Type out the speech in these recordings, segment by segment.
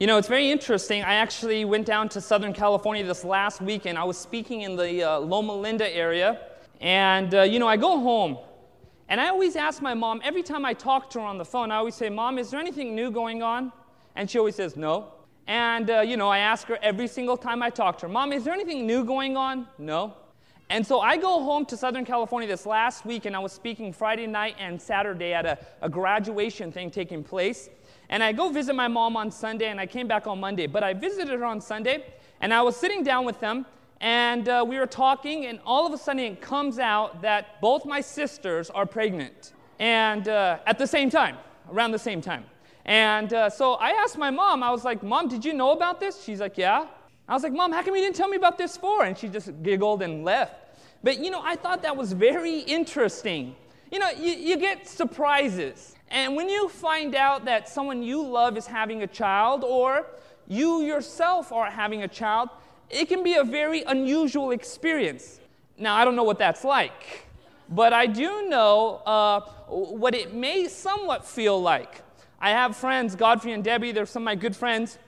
You know, it's very interesting. I actually went down to Southern California this last weekend. I was speaking in the uh, Loma Linda area. And, uh, you know, I go home and I always ask my mom, every time I talk to her on the phone, I always say, Mom, is there anything new going on? And she always says, No. And, uh, you know, I ask her every single time I talk to her, Mom, is there anything new going on? No. And so I go home to Southern California this last week, and I was speaking Friday night and Saturday at a, a graduation thing taking place. And I go visit my mom on Sunday, and I came back on Monday. But I visited her on Sunday, and I was sitting down with them, and uh, we were talking, and all of a sudden it comes out that both my sisters are pregnant, and uh, at the same time, around the same time. And uh, so I asked my mom, I was like, Mom, did you know about this? She's like, Yeah. I was like, Mom, how come you didn't tell me about this for? And she just giggled and left. But you know, I thought that was very interesting. You know, you, you get surprises. And when you find out that someone you love is having a child, or you yourself are having a child, it can be a very unusual experience. Now, I don't know what that's like, but I do know uh, what it may somewhat feel like. I have friends, Godfrey and Debbie, they're some of my good friends,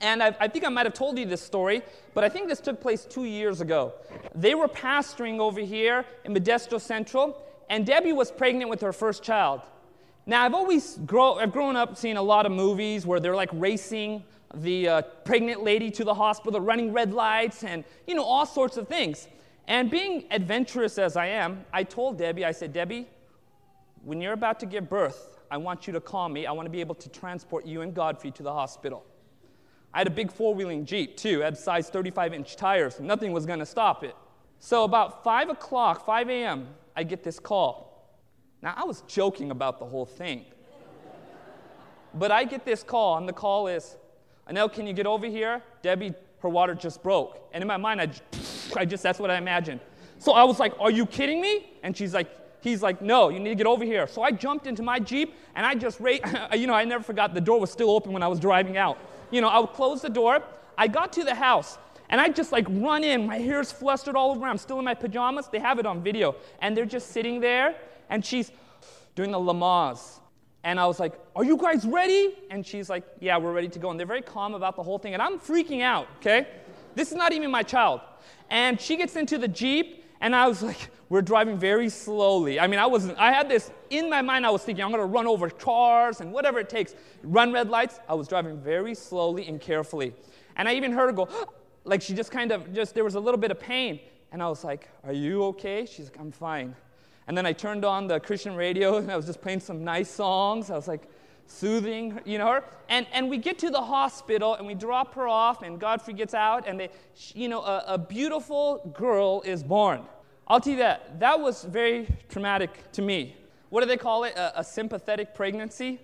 and I, I think I might have told you this story, but I think this took place two years ago. They were pastoring over here in Modesto Central, and Debbie was pregnant with her first child. Now, I've always grow, I've grown up seeing a lot of movies where they're like racing the uh, pregnant lady to the hospital, running red lights, and you know, all sorts of things. And being adventurous as I am, I told Debbie, I said, Debbie, when you're about to give birth, I want you to call me. I want to be able to transport you and Godfrey to the hospital. I had a big four wheeling Jeep too, had size 35 inch tires. Nothing was going to stop it. So, about 5 o'clock, 5 a.m., I get this call. Now, I was joking about the whole thing. but I get this call, and the call is, Anil, can you get over here? Debbie, her water just broke. And in my mind, I, I just, that's what I imagined. So I was like, Are you kidding me? And she's like, He's like, No, you need to get over here. So I jumped into my Jeep and I just, ra- you know, I never forgot the door was still open when I was driving out. You know, I would close the door. I got to the house and I just like run in. My hair's flustered all over. I'm still in my pajamas. They have it on video. And they're just sitting there and she's doing the Lamaze. And I was like, Are you guys ready? And she's like, Yeah, we're ready to go. And they're very calm about the whole thing. And I'm freaking out, okay? This is not even my child. And she gets into the Jeep, and I was like, We're driving very slowly. I mean, I wasn't, I had this in my mind, I was thinking, I'm gonna run over cars and whatever it takes, run red lights. I was driving very slowly and carefully. And I even heard her go, like she just kind of, just, there was a little bit of pain. And I was like, Are you okay? She's like, I'm fine. And then I turned on the Christian radio and I was just playing some nice songs. I was like soothing, you know, her. And, and we get to the hospital and we drop her off and Godfrey gets out and they, you know, a, a beautiful girl is born. I'll tell you that. That was very traumatic to me. What do they call it? A, a sympathetic pregnancy?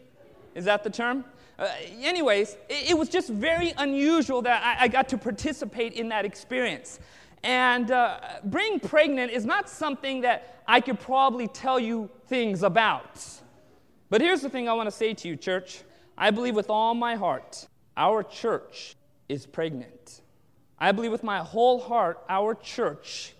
Is that the term? Uh, anyways, it, it, was just very unusual that I, I got to participate in that experience. And uh, being pregnant is not something that I could probably tell you things about. But here's the thing I want to say to you, church. I believe with all my heart, our church is pregnant. I believe with my whole heart, our church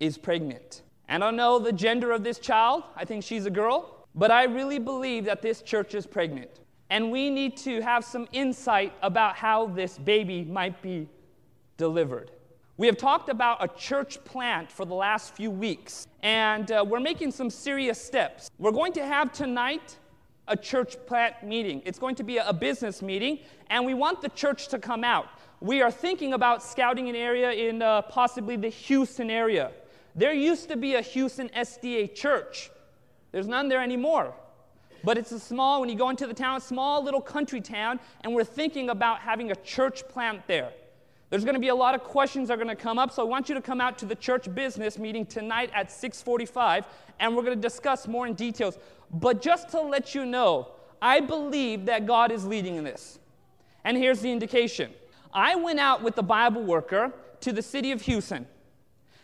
is pregnant. And I don't know the gender of this child. I think she's a girl. But I really believe that this church is pregnant. And we need to have some insight about how this baby might be delivered. We have talked about a church plant for the last few weeks, and uh, we're making some serious steps. We're going to have tonight a church plant meeting. It's going to be a business meeting, and we want the church to come out. We are thinking about scouting an area in uh, possibly the Hughson area. There used to be a Hughson SDA church, there's none there anymore. But it's a small, when you go into the town, small little country town, and we're thinking about having a church plant there. There's going to be a lot of questions that are going to come up, so I want you to come out to the church business meeting tonight at 6:45 and we're going to discuss more in details. But just to let you know, I believe that God is leading in this. And here's the indication. I went out with the Bible worker to the city of Hughson.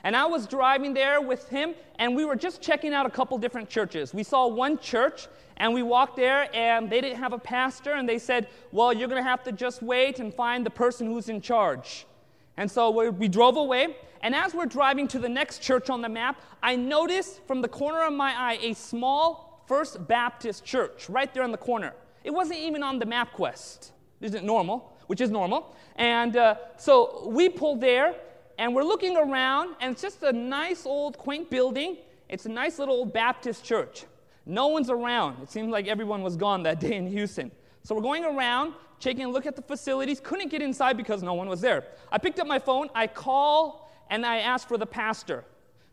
And I was driving there with him, and we were just checking out a couple different churches. We saw one church, and we walked there, and they didn't have a pastor, and they said, Well, you're going to have to just wait and find the person who's in charge. And so we, we drove away, and as we're driving to the next church on the map, I noticed from the corner of my eye a small First Baptist church right there in the corner. It wasn't even on the map MapQuest. isn't normal, which is normal. And uh, so we pulled there, and we're looking around, and it's just a nice old quaint building. It's a nice little old Baptist church. No one's around. It seems like everyone was gone that day in Hughson. So we're going around, taking a look at the facilities. Couldn't get inside because no one was there. I picked up my phone, I call, and I asked for the pastor.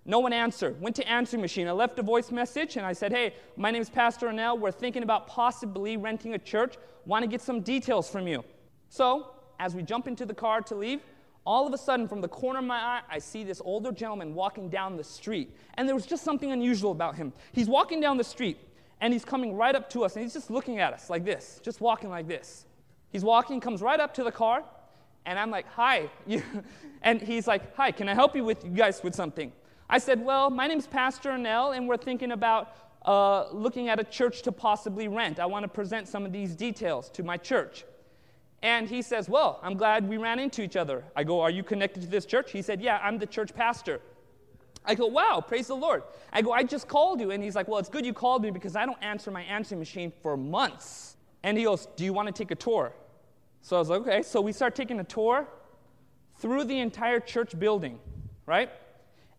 No one answered. Went to answering machine. I left a voice message and I said, "Hey, my name is Pastor Anil. We're thinking about possibly renting a church. Want to get some details from you." So, as we jump into the car to leave, all of a sudden, from the corner of my eye, I see this older gentleman walking down the street. And there was just something unusual about him. He's walking down the street and he's coming right up to us and he's just looking at us like this, just walking like this. He's walking, comes right up to the car, and I'm like, "Hi," and he's like, "Hi, can I help you with you guys with something?" I said, Well, my name's Pastor Anil, and we're thinking about uh, looking at a church to possibly rent. I want to present some of these details to my church. And he says, Well, I'm glad we ran into each other. I go, Are you connected to this church? He said, Yeah, I'm the church pastor. I go, Wow, praise the Lord. I go, I just called you. And he's like, Well, it's good you called me because I don't answer my answering machine for months. And he goes, Do you want to take a tour? So I was like, Okay. So we start taking a tour through the entire church building, right?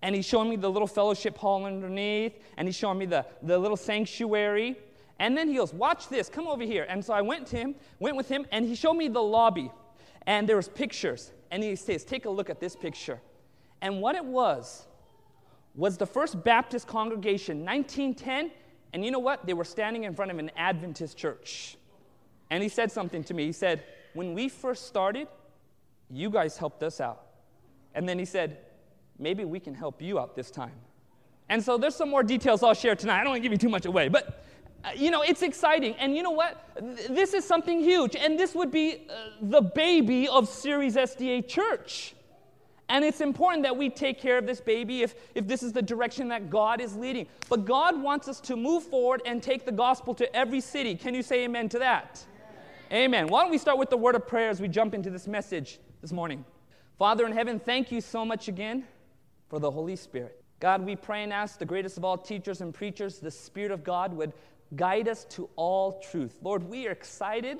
and he's showing me the little fellowship hall underneath, and he's showing me the, the little sanctuary. And then he goes, Watch this, come over here. And so I went to him, went with him, and he showed me the lobby. And there was pictures. And he says, Take a look at this picture. And what it was, was the first Baptist congregation, 1910. And you know what? They were standing in front of an Adventist church. And he said something to me. He said, When we first started, you guys helped us out. And then he said, maybe we can help you out this time. And so there's some more details I'll share tonight. I don't want to give you too much away, but you know, it's exciting. And you know what? This is something huge. And this would be uh, the baby of Ceres SDA Church. And it's important that we take care of this baby if, if this is the direction that God is leading. But God wants us to move forward and take the gospel to every city. Can you say amen to that? Amen. amen. Why don't we start with the word of prayer as we jump into this message this morning? Father in heaven, thank you so much again for the Holy Spirit. God, we pray and ask the greatest of all teachers and preachers, the Spirit of God, would guide us to all truth. Lord, we are excited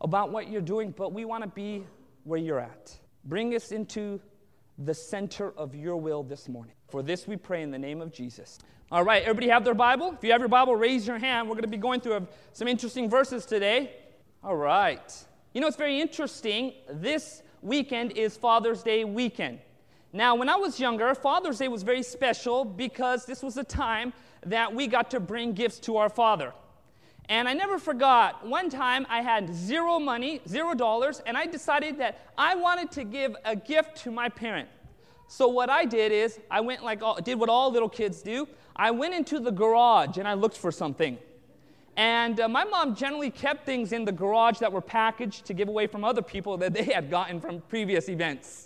about what you're doing, but we want to be where you're at. Bring us into the center of your will this morning. For this we pray in the name of Jesus. All right, everybody have their Bible? If you have your Bible, raise your hand. We're going to be going through some interesting verses today. All right. You know, it's very interesting. This weekend is Father's Day weekend. Now, when I was younger, Father's Day was very special because this was a time that we got to bring gifts to our father. And I never forgot, one time I had zero money, zero dollars, and I decided that I wanted to give a gift to my parent. So what I did is I went like all, did what all little kids do. I went into the garage and I looked for something. And uh, my mom generally kept things in the garage that were packaged to give away from other people that they had gotten from previous events.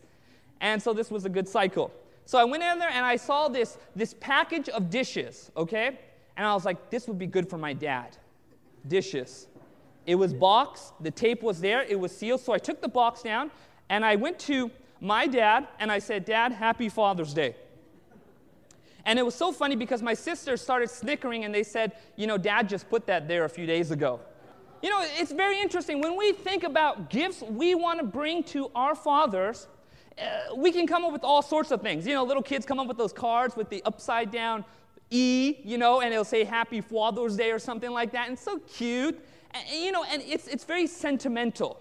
And so this was a good cycle. So I went in there and I saw this, this package of dishes, okay? And I was like, this would be good for my dad. Dishes. It was boxed, the tape was there, it was sealed. So I took the box down and I went to my dad and I said, Dad, happy Father's Day. And it was so funny because my sisters started snickering and they said, You know, dad just put that there a few days ago. You know, it's very interesting. When we think about gifts we want to bring to our fathers, we can come up with all sorts of things. You know, little kids come up with those cards with the upside down E, you know, and it'll say Happy Father's Day or something like that. And so cute. And, you know, and it's, it's very sentimental.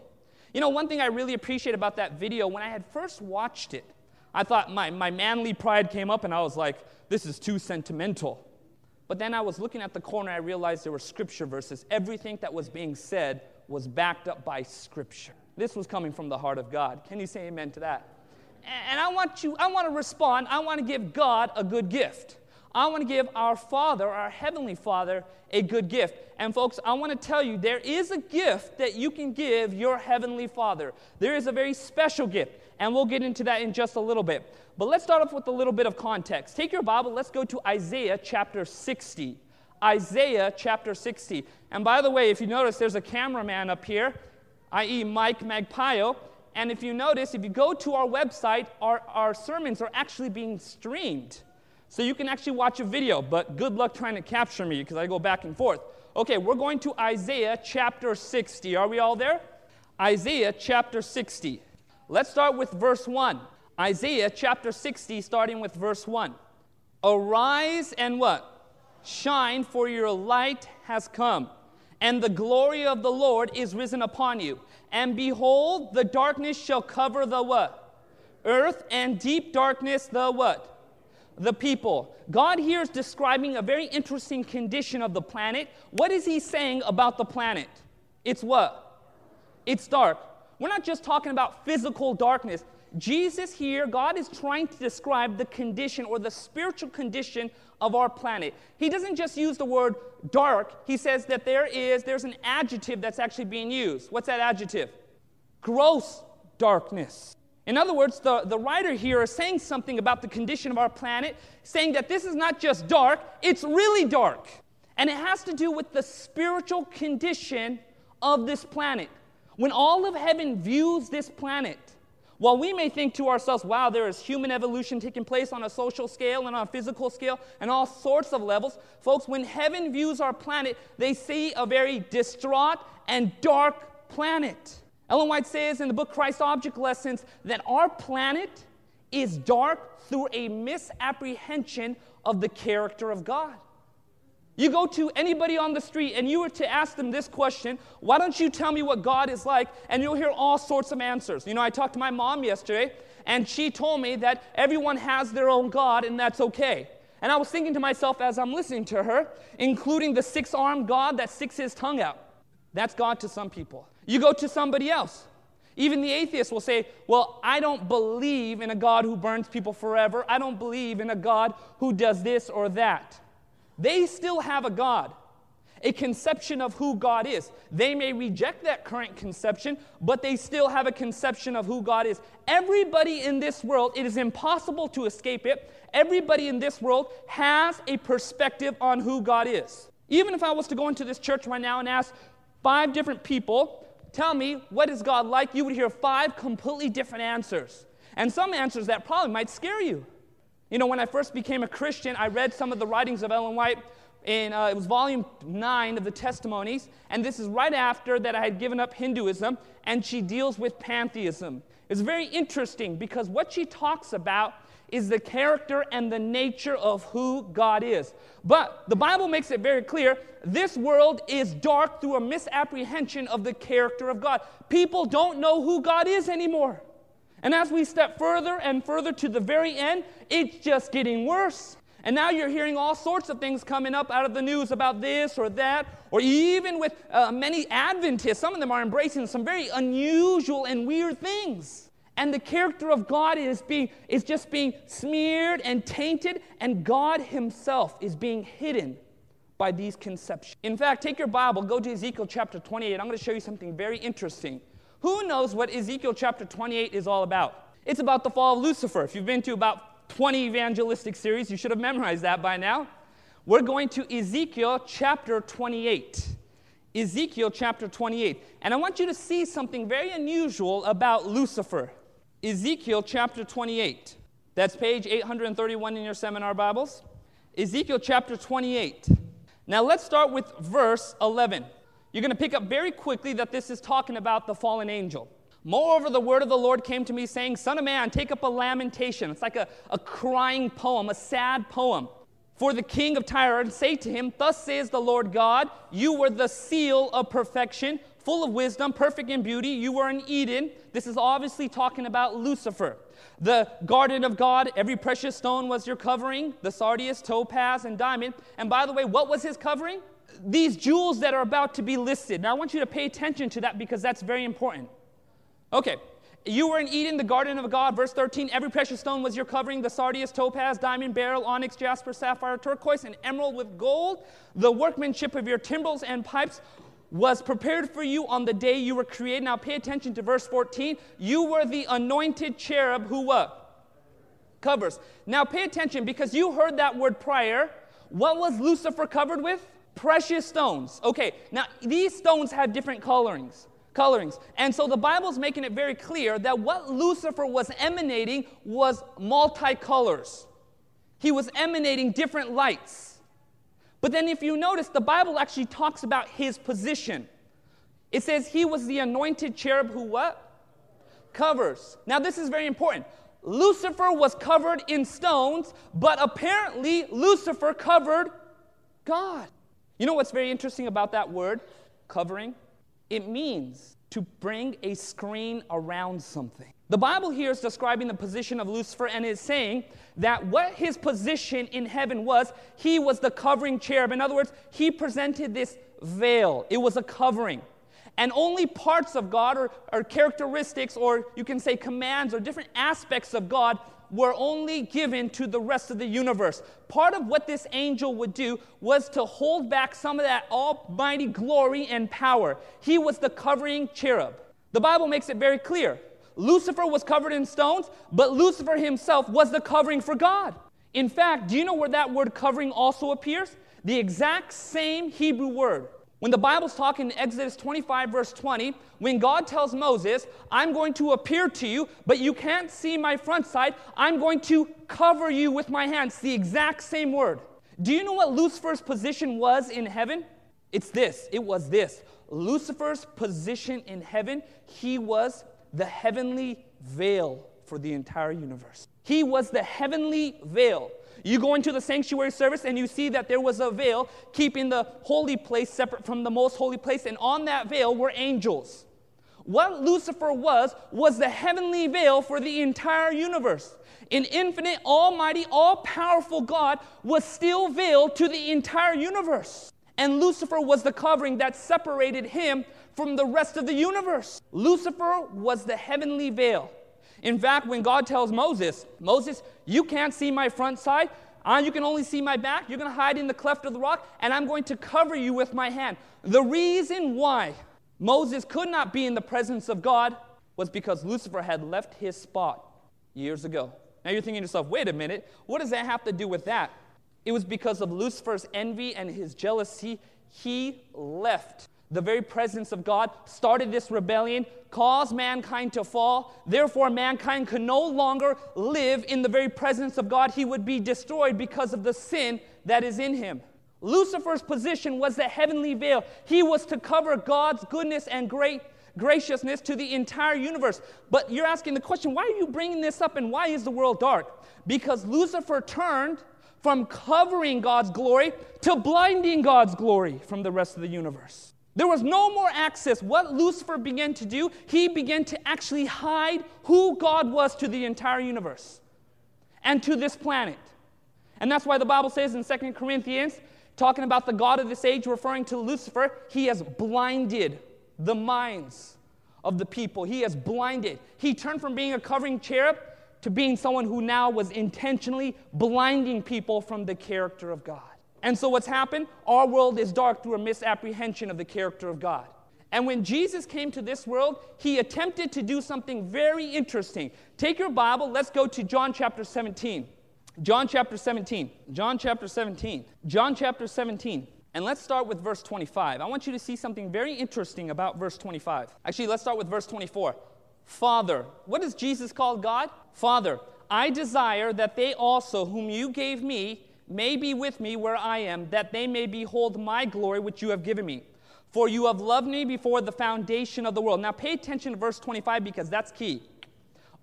You know, one thing I really appreciate about that video, when I had first watched it, I thought my, my manly pride came up and I was like, this is too sentimental. But then I was looking at the corner, I realized there were scripture verses. Everything that was being said was backed up by scripture. This was coming from the heart of God. Can you say amen to that? And I want you, I want to respond. I want to give God a good gift. I want to give our Father, our Heavenly Father, a good gift. And folks, I want to tell you there is a gift that you can give your Heavenly Father. There is a very special gift, and we'll get into that in just a little bit. But let's start off with a little bit of context. Take your Bible, let's go to Isaiah chapter 60. Isaiah chapter 60. And by the way, if you notice, there's a cameraman up here, i.e., Mike Magpio. And if you notice, if you go to our website, our, our sermons are actually being streamed. So you can actually watch a video, but good luck trying to capture me because I go back and forth. Okay, we're going to Isaiah chapter 60. Are we all there? Isaiah chapter 60. Let's start with verse 1. Isaiah chapter 60, starting with verse 1. Arise and what? Shine, for your light has come, and the glory of the Lord is risen upon you. And behold, the darkness shall cover the what? Earth, and deep darkness the what? The people. God here is describing a very interesting condition of the planet. What is he saying about the planet? It's what? It's dark. We're not just talking about physical darkness. Jesus here, God is trying to describe the condition or the spiritual condition of our planet. He doesn't just use the word dark, he says that there is there's an adjective that's actually being used. What's that adjective? Gross darkness. In other words, the, the writer here is saying something about the condition of our planet, saying that this is not just dark, it's really dark. And it has to do with the spiritual condition of this planet. When all of heaven views this planet, while we may think to ourselves, wow, there is human evolution taking place on a social scale and on a physical scale and all sorts of levels, folks, when heaven views our planet, they see a very distraught and dark planet. Ellen White says in the book Christ Object Lessons that our planet is dark through a misapprehension of the character of God. You go to anybody on the street and you were to ask them this question, why don't you tell me what God is like? And you'll hear all sorts of answers. You know, I talked to my mom yesterday and she told me that everyone has their own God and that's okay. And I was thinking to myself as I'm listening to her, including the six armed God that sticks his tongue out. That's God to some people. You go to somebody else. Even the atheist will say, Well, I don't believe in a God who burns people forever. I don't believe in a God who does this or that. They still have a God, a conception of who God is. They may reject that current conception, but they still have a conception of who God is. Everybody in this world, it is impossible to escape it. Everybody in this world has a perspective on who God is. Even if I was to go into this church right now and ask five different people, tell me, what is God like? You would hear five completely different answers. And some answers that probably might scare you. You know, when I first became a Christian, I read some of the writings of Ellen White. In, uh, it was volume nine of the testimonies, and this is right after that I had given up Hinduism, and she deals with pantheism. It's very interesting because what she talks about is the character and the nature of who God is. But the Bible makes it very clear this world is dark through a misapprehension of the character of God. People don't know who God is anymore. And as we step further and further to the very end, it's just getting worse. And now you're hearing all sorts of things coming up out of the news about this or that, or even with uh, many Adventists, some of them are embracing some very unusual and weird things. And the character of God is, being, is just being smeared and tainted, and God Himself is being hidden by these conceptions. In fact, take your Bible, go to Ezekiel chapter 28. I'm going to show you something very interesting. Who knows what Ezekiel chapter 28 is all about? It's about the fall of Lucifer. If you've been to about 20 evangelistic series, you should have memorized that by now. We're going to Ezekiel chapter 28. Ezekiel chapter 28. And I want you to see something very unusual about Lucifer. Ezekiel chapter 28. That's page 831 in your seminar Bibles. Ezekiel chapter 28. Now let's start with verse 11 you're going to pick up very quickly that this is talking about the fallen angel. Moreover, the word of the Lord came to me, saying, Son of man, take up a lamentation. It's like a, a crying poem, a sad poem. For the king of Tyre, and say to him, Thus says the Lord God, You were the seal of perfection, full of wisdom, perfect in beauty. You were in Eden. This is obviously talking about Lucifer. The garden of God, every precious stone was your covering, the sardius, topaz, and diamond. And by the way, what was his covering? These jewels that are about to be listed. Now, I want you to pay attention to that because that's very important. Okay, you were in Eden, the garden of God, verse 13. Every precious stone was your covering the sardius, topaz, diamond, beryl, onyx, jasper, sapphire, turquoise, and emerald with gold. The workmanship of your timbrels and pipes was prepared for you on the day you were created. Now, pay attention to verse 14. You were the anointed cherub who what? Covers. Now, pay attention because you heard that word prior. What was Lucifer covered with? Precious stones. Okay, now these stones have different colorings. Colorings. And so the Bible's making it very clear that what Lucifer was emanating was multicolors. He was emanating different lights. But then if you notice, the Bible actually talks about his position. It says he was the anointed cherub who what? Covers. Now, this is very important. Lucifer was covered in stones, but apparently Lucifer covered God. You know what's very interesting about that word, covering? It means to bring a screen around something. The Bible here is describing the position of Lucifer and is saying that what his position in heaven was, he was the covering cherub. In other words, he presented this veil, it was a covering. And only parts of God or, or characteristics, or you can say commands or different aspects of God were only given to the rest of the universe. Part of what this angel would do was to hold back some of that almighty glory and power. He was the covering cherub. The Bible makes it very clear Lucifer was covered in stones, but Lucifer himself was the covering for God. In fact, do you know where that word covering also appears? The exact same Hebrew word. When the Bible's talking in Exodus 25, verse 20, when God tells Moses, I'm going to appear to you, but you can't see my front side, I'm going to cover you with my hands. The exact same word. Do you know what Lucifer's position was in heaven? It's this. It was this. Lucifer's position in heaven, he was the heavenly veil for the entire universe. He was the heavenly veil. You go into the sanctuary service and you see that there was a veil keeping the holy place separate from the most holy place, and on that veil were angels. What Lucifer was, was the heavenly veil for the entire universe. An infinite, almighty, all powerful God was still veiled to the entire universe. And Lucifer was the covering that separated him from the rest of the universe. Lucifer was the heavenly veil. In fact, when God tells Moses, Moses, you can't see my front side, you can only see my back, you're going to hide in the cleft of the rock, and I'm going to cover you with my hand. The reason why Moses could not be in the presence of God was because Lucifer had left his spot years ago. Now you're thinking to yourself, wait a minute, what does that have to do with that? It was because of Lucifer's envy and his jealousy, he left the very presence of God, started this rebellion, caused mankind to fall. Therefore, mankind could no longer live in the very presence of God. He would be destroyed because of the sin that is in him. Lucifer's position was the heavenly veil. He was to cover God's goodness and great graciousness to the entire universe. But you're asking the question, why are you bringing this up and why is the world dark? Because Lucifer turned from covering God's glory to blinding God's glory from the rest of the universe. There was no more access. What Lucifer began to do, he began to actually hide who God was to the entire universe and to this planet. And that's why the Bible says in 2 Corinthians, talking about the God of this age, referring to Lucifer, he has blinded the minds of the people. He has blinded. He turned from being a covering cherub to being someone who now was intentionally blinding people from the character of God. And so, what's happened? Our world is dark through a misapprehension of the character of God. And when Jesus came to this world, he attempted to do something very interesting. Take your Bible, let's go to John chapter 17. John chapter 17. John chapter 17. John chapter 17. And let's start with verse 25. I want you to see something very interesting about verse 25. Actually, let's start with verse 24. Father. What does Jesus call God? Father. I desire that they also, whom you gave me, may be with me where I am, that they may behold my glory which you have given me. For you have loved me before the foundation of the world. Now pay attention to verse 25 because that's key.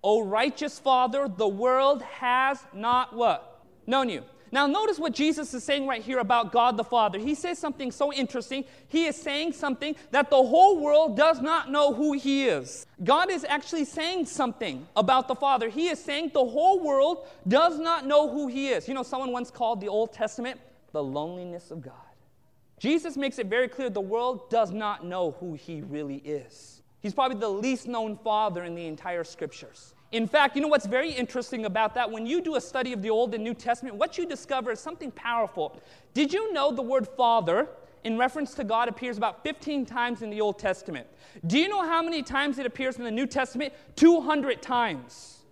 O righteous Father, the world has not what? Known you. Now, notice what Jesus is saying right here about God the Father. He says something so interesting. He is saying something that the whole world does not know who He is. God is actually saying something about the Father. He is saying the whole world does not know who He is. You know, someone once called the Old Testament the loneliness of God. Jesus makes it very clear the world does not know who He really is. He's probably the least known Father in the entire scriptures. In fact, you know what's very interesting about that? When you do a study of the Old and New Testament, what you discover is something powerful. Did you know the word Father, in reference to God, appears about 15 times in the Old Testament? Do you know how many times it appears in the New Testament? 200 times.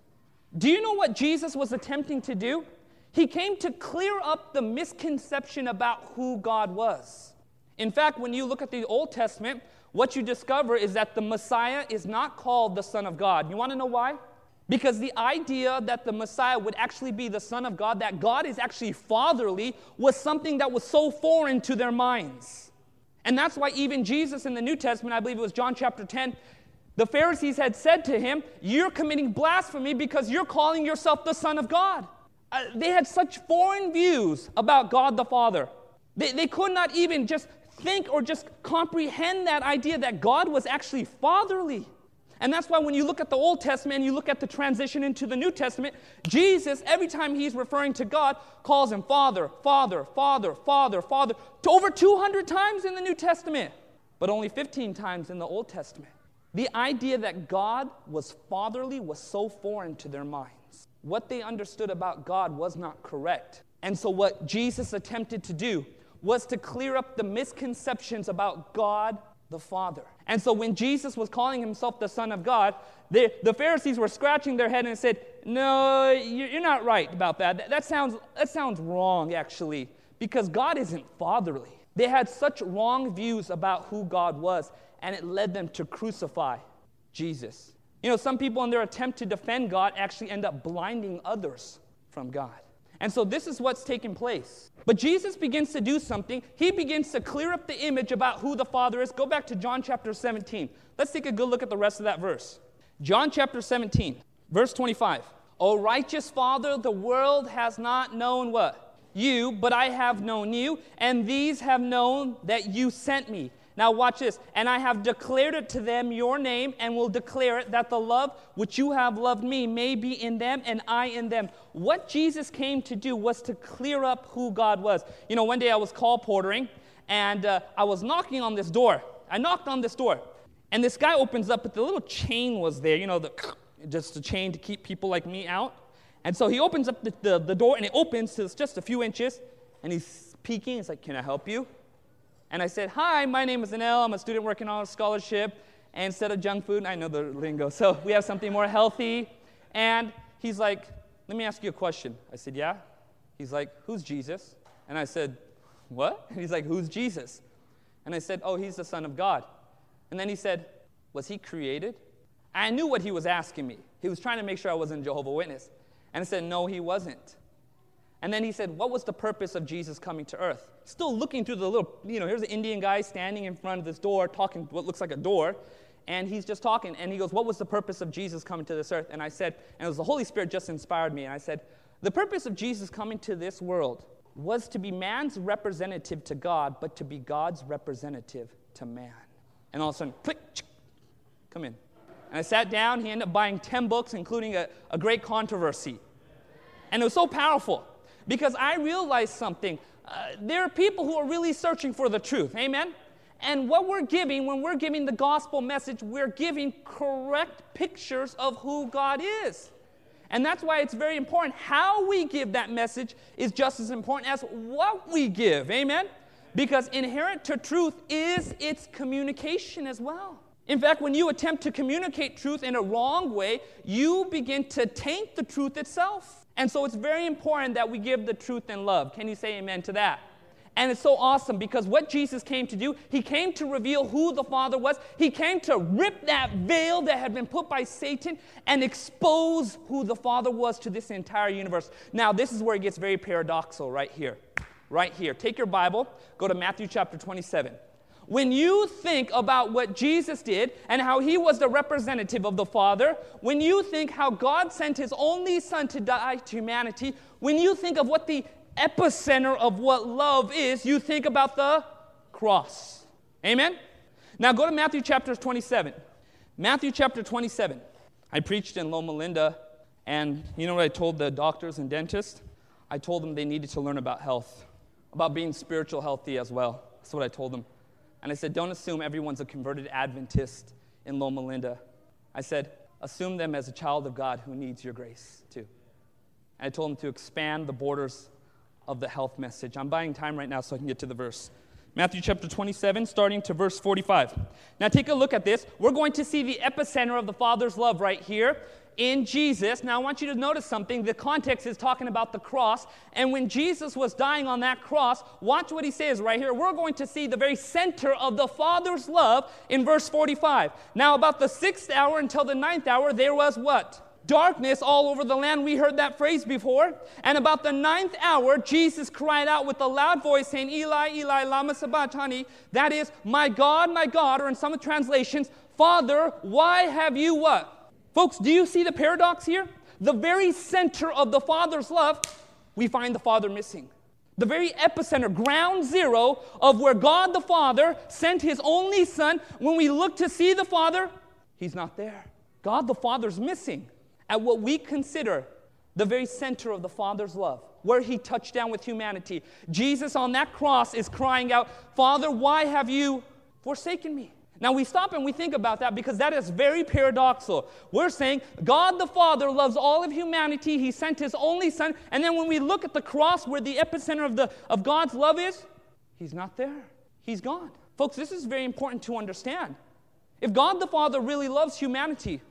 Do you know what Jesus was attempting to do? He came to clear up the misconception about who God was. In fact, when you look at the Old Testament, what you discover is that the Messiah is not called the Son of God. You want to know why? Because the idea that the Messiah would actually be the Son of God, that God is actually fatherly, was something that was so foreign to their minds. And that's why even Jesus in the New Testament, I believe it was John chapter 10, the Pharisees had said to him, You're committing blasphemy because you're calling yourself the Son of God. Uh, they had such foreign views about God the Father. They, they could not even just think or just comprehend that idea that God was actually fatherly. And that's why when you look at the Old Testament and you look at the transition into the New Testament, Jesus, every time he's referring to God, calls him Father, Father, Father, Father, Father, to over 200 times in the New Testament, but only 15 times in the Old Testament. The idea that God was fatherly was so foreign to their minds. What they understood about God was not correct. And so, what Jesus attempted to do was to clear up the misconceptions about God the Father. And so, when Jesus was calling himself the Son of God, the, the Pharisees were scratching their head and said, No, you're not right about that. that. That sounds, that sounds wrong, actually, because God isn't fatherly. They had such wrong views about who God was and it led them to crucify Jesus. You know, some people in their attempt to defend God actually end up blinding others from God. And so this is what's taking place. But Jesus begins to do something. He begins to clear up the image about who the Father is. Go back to John chapter 17. Let's take a good look at the rest of that verse. John chapter 17, verse 25. O righteous Father, the world has not known what? You, but I have known you, and these have known that you sent me. Now, watch this. And I have declared it to them your name, and will declare it that the love which you have loved me may be in them, and I in them. What Jesus came to do was to clear up who God was. You know, one day I was colporteuring, and uh, I was knocking on this door. I knocked on this door, and this guy opens up, but the little chain was there, you know, the, just a chain to keep people like me out. And so he opens up the, the, the door, and it opens to just a few inches, and he's peeking. He's like, Can I help you? And I said, Hi, my name is Anil. I'm a student working on a scholarship. And instead of junk food, I know the lingo. So we have something more healthy. And he's like, Let me ask you a question. I said, Yeah. He's like, Who's Jesus? And I said, What? And he's like, Who's Jesus? And I said, Oh, he's the Son of God. And then he said, Was he created? I knew what he was asking me. He was trying to make sure I wasn't Jehovah Witness. And I said, No, he wasn't. And then he said, What was the purpose of Jesus coming to earth? still looking through the little, you know, here's an Indian guy standing in front of this door, talking what looks like a door. And he's just talking. And he goes, What was the purpose of Jesus coming to this earth? And I said, And it was the Holy Spirit just inspired me. And I said, The purpose of Jesus coming to this world was to be man's representative to God, but to be God's representative to man. And all of a sudden, click, come in. And I sat down. He ended up buying 10 books, including a, a great controversy. And it was so powerful because I realized something. Uh, there are people who are really searching for the truth. Amen? And what we're giving, when we're giving the gospel message, we're giving correct pictures of who God is. And that's why it's very important. How we give that message is just as important as what we give. Amen? Because inherent to truth is its communication as well. In fact, when you attempt to communicate truth in a wrong way, you begin to taint the truth itself. And so it's very important that we give the truth in love. Can you say amen to that? And it's so awesome because what Jesus came to do, he came to reveal who the Father was. He came to rip that veil that had been put by Satan and expose who the Father was to this entire universe. Now, this is where it gets very paradoxical right here. Right here. Take your Bible, go to Matthew chapter 27. When you think about what Jesus did and how he was the representative of the Father, when you think how God sent his only Son to die to humanity, when you think of what the epicenter of what love is, you think about the cross. Amen? Now go to Matthew chapter 27. Matthew chapter 27. I preached in Loma Linda, and you know what I told the doctors and dentists? I told them they needed to learn about health, about being spiritual healthy as well. That's what I told them. And I said, don't assume everyone's a converted Adventist in Loma Linda. I said, assume them as a child of God who needs your grace too. And I told them to expand the borders of the health message. I'm buying time right now so I can get to the verse. Matthew chapter 27, starting to verse 45. Now take a look at this. We're going to see the epicenter of the Father's love right here in Jesus. Now, I want you to notice something. The context is talking about the cross. And when Jesus was dying on that cross, watch what he says right here. We're going to see the very center of the Father's love in verse 45. Now, about the sixth hour until the ninth hour, there was what? darkness all over the land. We heard that phrase before. And about the ninth hour, Jesus cried out with a loud voice, saying, Eli, Eli, Lama Sabachthani. That is, My God, my God, or in some translations, Father, why have you what? Folks, do you see the paradox here? The very center of the Father's love, we find the Father missing. The very epicenter, ground zero of where God the Father sent his only Son. When we look to see the Father, he's not there. God the Father's missing at what we consider the very center of the Father's love, where he touched down with humanity. Jesus on that cross is crying out, Father, why have you forsaken me? Now we stop and we think about that because that is very paradoxical. We're saying God the Father loves all of humanity. He sent his only son. And then when we look at the cross where the epicenter of, the, of God's love is, he's not there. He's gone. Folks, this is very important to understand. If God the Father really loves humanity,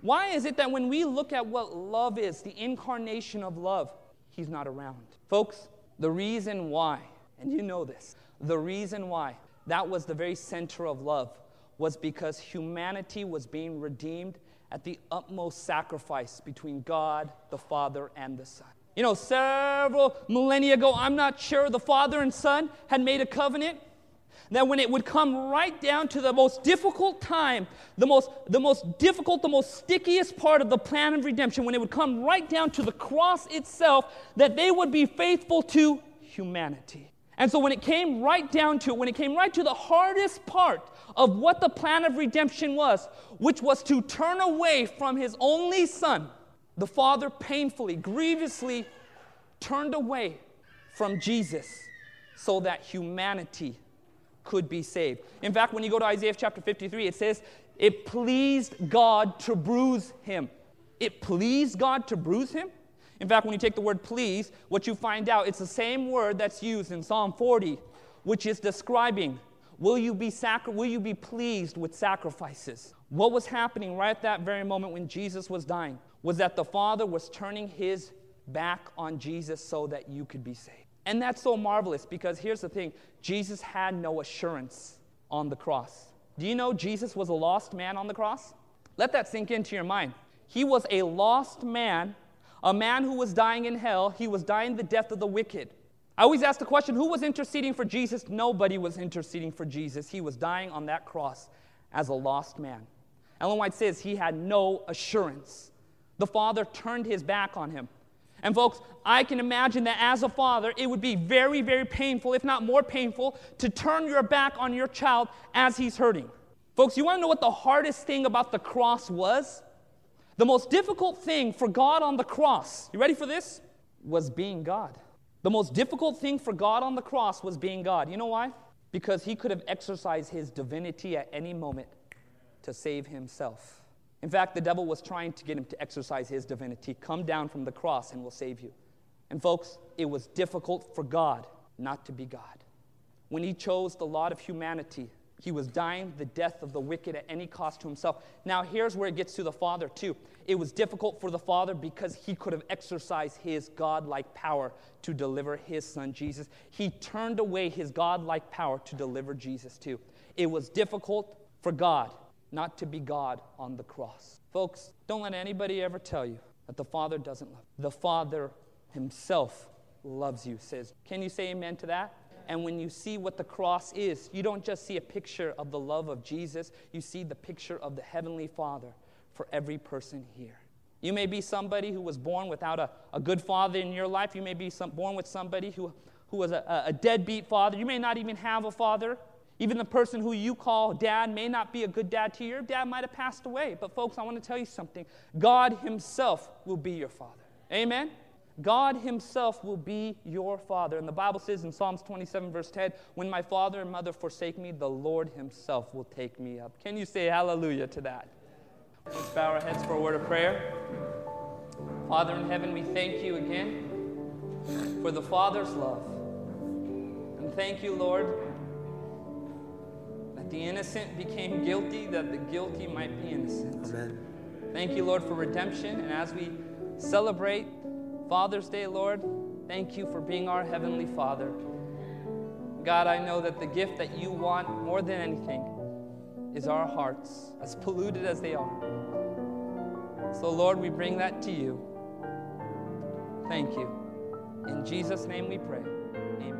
why is it that when we look at what love is, the incarnation of love, he's not around? Folks, the reason why, and you know this, the reason why that was the very center of love, was because humanity was being redeemed at the utmost sacrifice between God, the Father, and the Son. You know, several millennia ago, I'm not sure the Father and Son had made a covenant that when it would come right down to the most difficult time, the most, the most difficult, the most stickiest part of the plan of redemption, when it would come right down to the cross itself, that they would be faithful to humanity. And so when it came right down to it, when it came right to the hardest part of what the plan of redemption was, which was to turn away from his only son, the Father painfully, grievously turned away from Jesus so that humanity could be saved. In fact, when you go to Isaiah chapter 53, it says, It pleased God to bruise him. It pleased God to bruise him? In fact, when you take the word please, what you find out, it's the same word that's used in Psalm 40, which is describing will you be, sacri- will you be pleased with sacrifices? What was happening right at that very moment when Jesus was dying was that the Father was turning his back on Jesus so that you could be saved. And that's so marvelous because here's the thing Jesus had no assurance on the cross. Do you know Jesus was a lost man on the cross? Let that sink into your mind. He was a lost man a man who was dying in hell, he was dying the death of the wicked. I always ask the question who was interceding for Jesus? Nobody was interceding for Jesus. He was dying on that cross as a lost man. Ellen White says he had no assurance. The father turned his back on him. And, folks, I can imagine that as a father, it would be very, very painful, if not more painful, to turn your back on your child as he's hurting. Folks, you want to know what the hardest thing about the cross was? The most difficult thing for God on the cross, you ready for this? Was being God. The most difficult thing for God on the cross was being God. You know why? Because he could have exercised his divinity at any moment to save himself. In fact, the devil was trying to get him to exercise his divinity. Come down from the cross and we'll save you. And folks, it was difficult for God not to be God. When he chose the lot of humanity he was dying the death of the wicked at any cost to himself. Now, here's where it gets to the Father, too. It was difficult for the Father because he could have exercised his God-like power to deliver his son Jesus. He turned away his God-like power to deliver Jesus, too. It was difficult for God not to be God on the cross. Folks, don't let anybody ever tell you that the Father doesn't love you. The Father himself loves you, says. Can you say amen to that? And when you see what the cross is, you don't just see a picture of the love of Jesus, you see the picture of the Heavenly Father for every person here. You may be somebody who was born without a, a good father in your life. You may be some, born with somebody who, who was a, a deadbeat father. You may not even have a father. Even the person who you call dad may not be a good dad to you. Your dad might have passed away. But, folks, I want to tell you something God Himself will be your father. Amen? God Himself will be your father. And the Bible says in Psalms 27, verse 10, When my father and mother forsake me, the Lord Himself will take me up. Can you say hallelujah to that? Let's bow our heads for a word of prayer. Father in heaven, we thank you again for the Father's love. And thank you, Lord, that the innocent became guilty, that the guilty might be innocent. Amen. Thank you, Lord, for redemption. And as we celebrate Father's Day, Lord, thank you for being our Heavenly Father. God, I know that the gift that you want more than anything is our hearts, as polluted as they are. So, Lord, we bring that to you. Thank you. In Jesus' name we pray. Amen.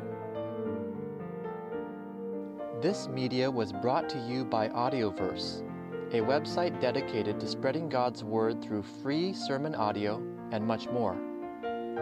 This media was brought to you by Audioverse, a website dedicated to spreading God's Word through free sermon audio and much more.